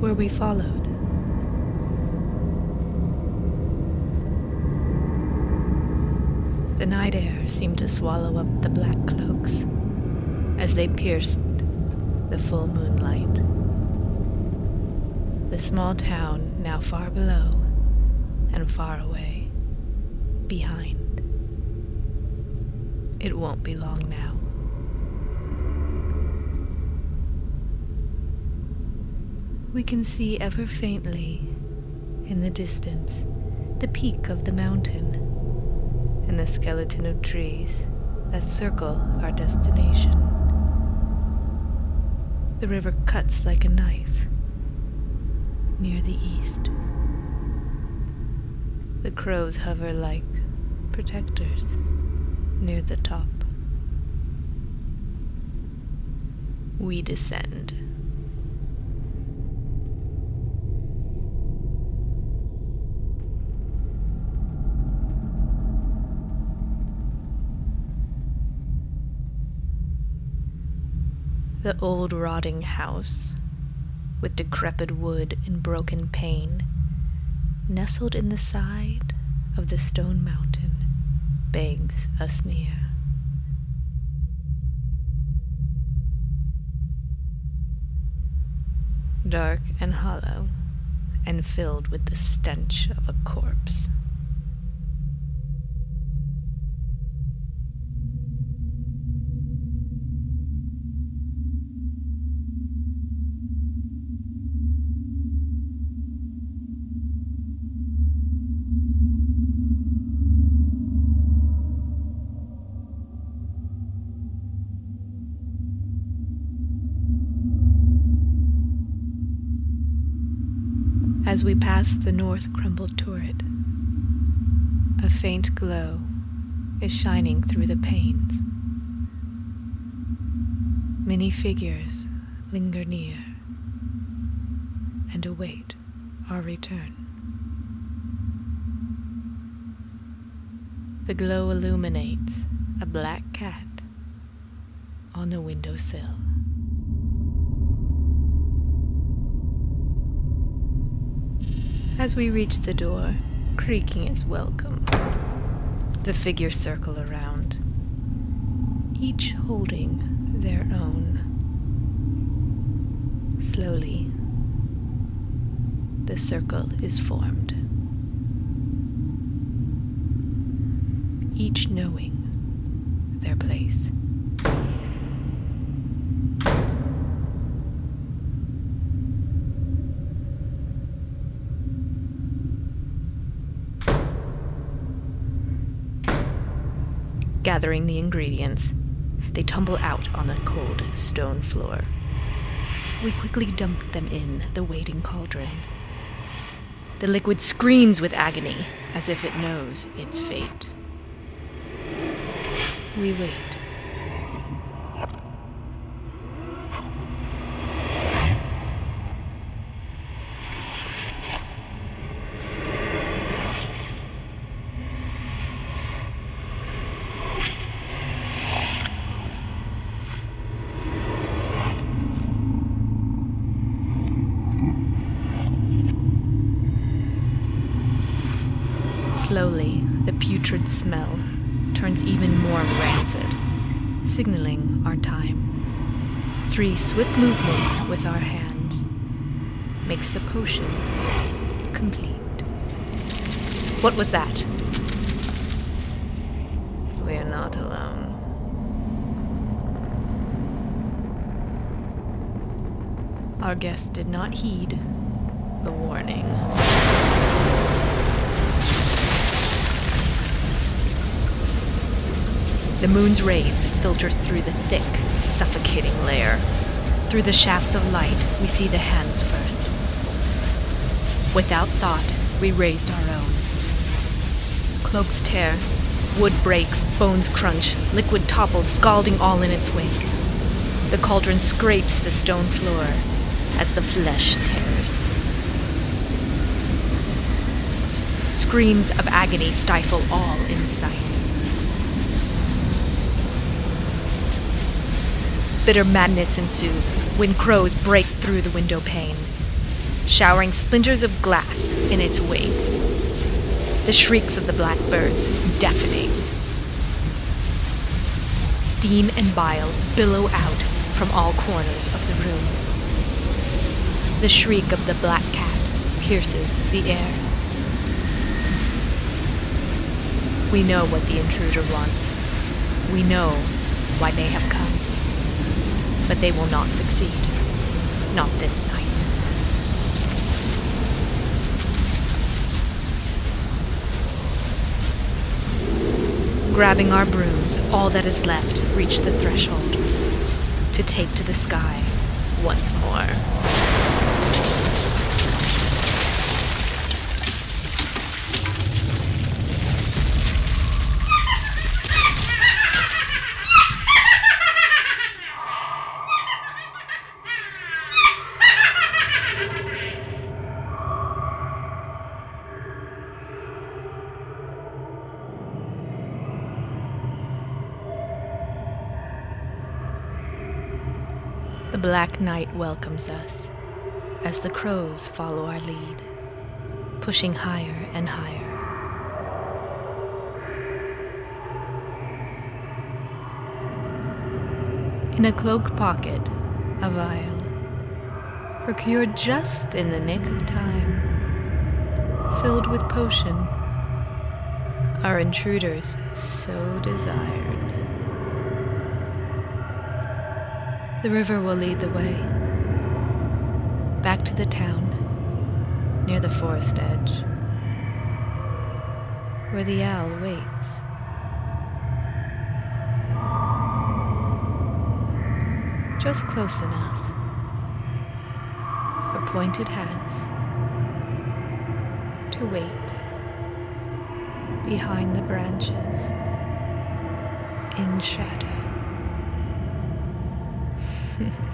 were we followed? The night air seemed to swallow up the black cloaks as they pierced the full moonlight. The small town now far below and far away, behind. It won't be long now. We can see ever faintly, in the distance, the peak of the mountain and the skeleton of trees that circle our destination. The river cuts like a knife near the east. The crows hover like protectors near the top. We descend. The old rotting house, with decrepit wood and broken pane, nestled in the side of the stone mountain, begs us near. Dark and hollow, and filled with the stench of a corpse. As we pass the north crumbled turret, a faint glow is shining through the panes. Many figures linger near and await our return. The glow illuminates a black cat on the windowsill. As we reach the door, creaking its welcome, the figures circle around, each holding their own. Slowly, the circle is formed, each knowing their place. Gathering the ingredients, they tumble out on the cold stone floor. We quickly dump them in the waiting cauldron. The liquid screams with agony as if it knows its fate. We wait. Slowly, the putrid smell turns even more rancid, signaling our time. Three swift movements with our hands makes the potion complete. What was that? We are not alone. Our guest did not heed the warning. The moon's rays filters through the thick, suffocating layer. Through the shafts of light, we see the hands first. Without thought, we raised our own. Cloaks tear, wood breaks, bones crunch, liquid topples, scalding all in its wake. The cauldron scrapes the stone floor as the flesh tears. Screams of agony stifle all in sight. Bitter madness ensues when crows break through the window pane. showering splinters of glass in its wake. The shrieks of the blackbirds deafening. Steam and bile billow out from all corners of the room. The shriek of the black cat pierces the air. We know what the intruder wants. We know why they have come. But they will not succeed. Not this night. Grabbing our brooms, all that is left reach the threshold to take to the sky once more. The black night welcomes us as the crows follow our lead, pushing higher and higher. In a cloak pocket, a vial, procured just in the nick of time, filled with potion, our intruders so desired. The river will lead the way. Back to the town, near the forest edge, where the owl waits. Just close enough for pointed hats to wait behind the branches in shadow. Mm-hmm.